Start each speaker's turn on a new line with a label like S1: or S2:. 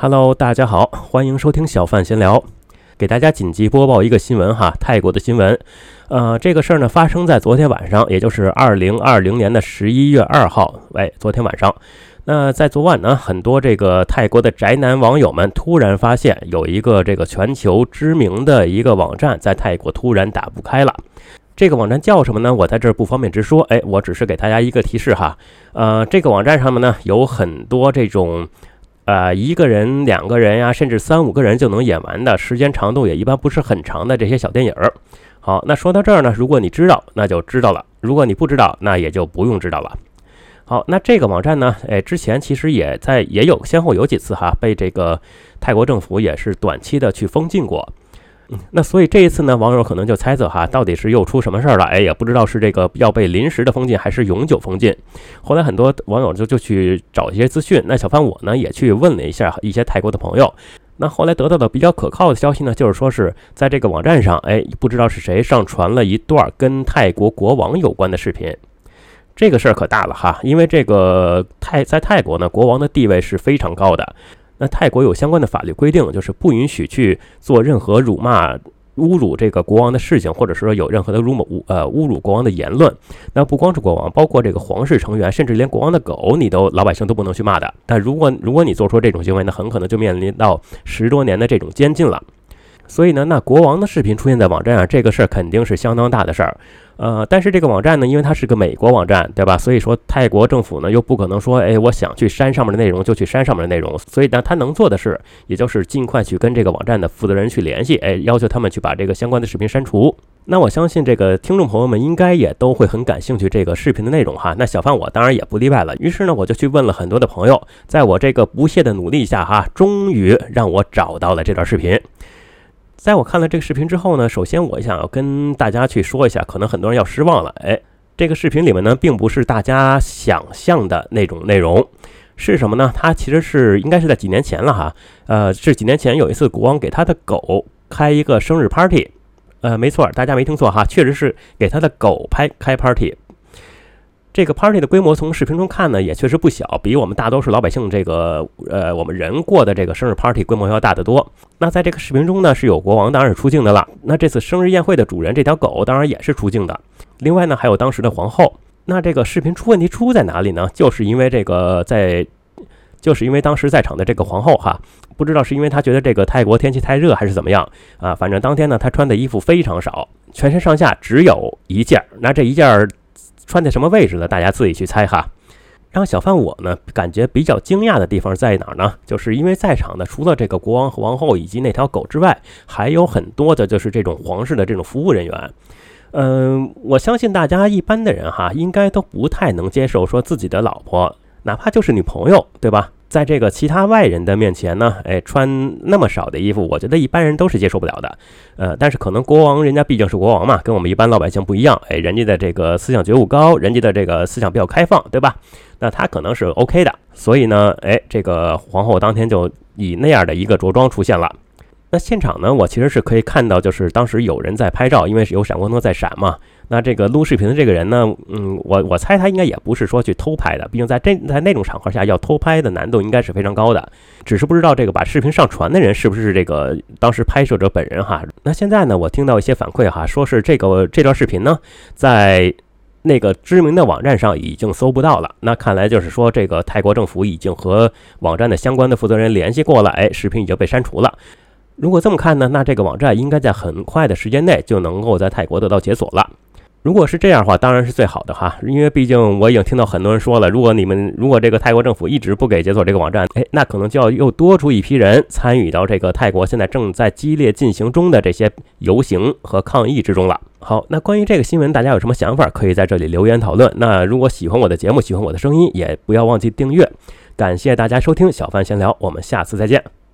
S1: Hello，大家好，欢迎收听小范闲聊，给大家紧急播报一个新闻哈，泰国的新闻。呃，这个事儿呢发生在昨天晚上，也就是二零二零年的十一月二号。喂，昨天晚上，那在昨晚呢，很多这个泰国的宅男网友们突然发现，有一个这个全球知名的一个网站在泰国突然打不开了。这个网站叫什么呢？我在这儿不方便直说。哎，我只是给大家一个提示哈。呃，这个网站上面呢有很多这种，呃，一个人、两个人呀，甚至三五个人就能演完的，时间长度也一般不是很长的这些小电影儿。好，那说到这儿呢，如果你知道，那就知道了；如果你不知道，那也就不用知道了。好，那这个网站呢，哎，之前其实也在也有先后有几次哈，被这个泰国政府也是短期的去封禁过。那所以这一次呢，网友可能就猜测哈，到底是又出什么事儿了？哎，也不知道是这个要被临时的封禁，还是永久封禁。后来很多网友就就去找一些资讯。那小范我呢也去问了一下一些泰国的朋友。那后来得到的比较可靠的消息呢，就是说是在这个网站上，哎，不知道是谁上传了一段跟泰国国王有关的视频。这个事儿可大了哈，因为这个泰在泰国呢，国王的地位是非常高的。那泰国有相关的法律规定，就是不允许去做任何辱骂、侮辱这个国王的事情，或者说有任何的辱骂、呃侮辱国王的言论。那不光是国王，包括这个皇室成员，甚至连国王的狗，你都老百姓都不能去骂的。但如果如果你做出这种行为，那很可能就面临到十多年的这种监禁了。所以呢，那国王的视频出现在网站上，这个事儿肯定是相当大的事儿。呃，但是这个网站呢，因为它是个美国网站，对吧？所以说泰国政府呢又不可能说，哎，我想去删上面的内容就去删上面的内容。所以呢，他能做的是，也就是尽快去跟这个网站的负责人去联系，哎，要求他们去把这个相关的视频删除。那我相信这个听众朋友们应该也都会很感兴趣这个视频的内容哈。那小范我当然也不例外了。于是呢，我就去问了很多的朋友，在我这个不懈的努力下哈，终于让我找到了这段视频。在我看了这个视频之后呢，首先我想要跟大家去说一下，可能很多人要失望了。哎，这个视频里面呢，并不是大家想象的那种内容，是什么呢？它其实是应该是在几年前了哈，呃，是几年前有一次国王给他的狗开一个生日 party，呃，没错，大家没听错哈，确实是给他的狗拍开 party。这个 party 的规模从视频中看呢，也确实不小，比我们大多数老百姓这个呃我们人过的这个生日 party 规模要大得多。那在这个视频中呢，是有国王当然是出镜的了。那这次生日宴会的主人这条狗当然也是出镜的。另外呢，还有当时的皇后。那这个视频出问题出在哪里呢？就是因为这个在，就是因为当时在场的这个皇后哈，不知道是因为她觉得这个泰国天气太热还是怎么样啊？反正当天呢，她穿的衣服非常少，全身上下只有一件儿。那这一件儿。穿在什么位置呢？大家自己去猜哈。让小范我呢感觉比较惊讶的地方在哪儿呢？就是因为在场的除了这个国王和王后以及那条狗之外，还有很多的就是这种皇室的这种服务人员。嗯，我相信大家一般的人哈，应该都不太能接受说自己的老婆，哪怕就是女朋友，对吧？在这个其他外人的面前呢，哎，穿那么少的衣服，我觉得一般人都是接受不了的。呃，但是可能国王人家毕竟是国王嘛，跟我们一般老百姓不一样，哎，人家的这个思想觉悟高，人家的这个思想比较开放，对吧？那他可能是 OK 的。所以呢，哎，这个皇后当天就以那样的一个着装出现了。那现场呢，我其实是可以看到，就是当时有人在拍照，因为是有闪光灯在闪嘛。那这个录视频的这个人呢，嗯，我我猜他应该也不是说去偷拍的，毕竟在这在那种场合下要偷拍的难度应该是非常高的。只是不知道这个把视频上传的人是不是这个当时拍摄者本人哈。那现在呢，我听到一些反馈哈，说是这个这段视频呢，在那个知名的网站上已经搜不到了。那看来就是说，这个泰国政府已经和网站的相关的负责人联系过了，哎，视频已经被删除了。如果这么看呢，那这个网站应该在很快的时间内就能够在泰国得到解锁了。如果是这样的话，当然是最好的哈，因为毕竟我已经听到很多人说了，如果你们如果这个泰国政府一直不给解锁这个网站，哎，那可能就要又多出一批人参与到这个泰国现在正在激烈进行中的这些游行和抗议之中了。好，那关于这个新闻，大家有什么想法，可以在这里留言讨论。那如果喜欢我的节目，喜欢我的声音，也不要忘记订阅。感谢大家收听小范闲聊，我们下次再见。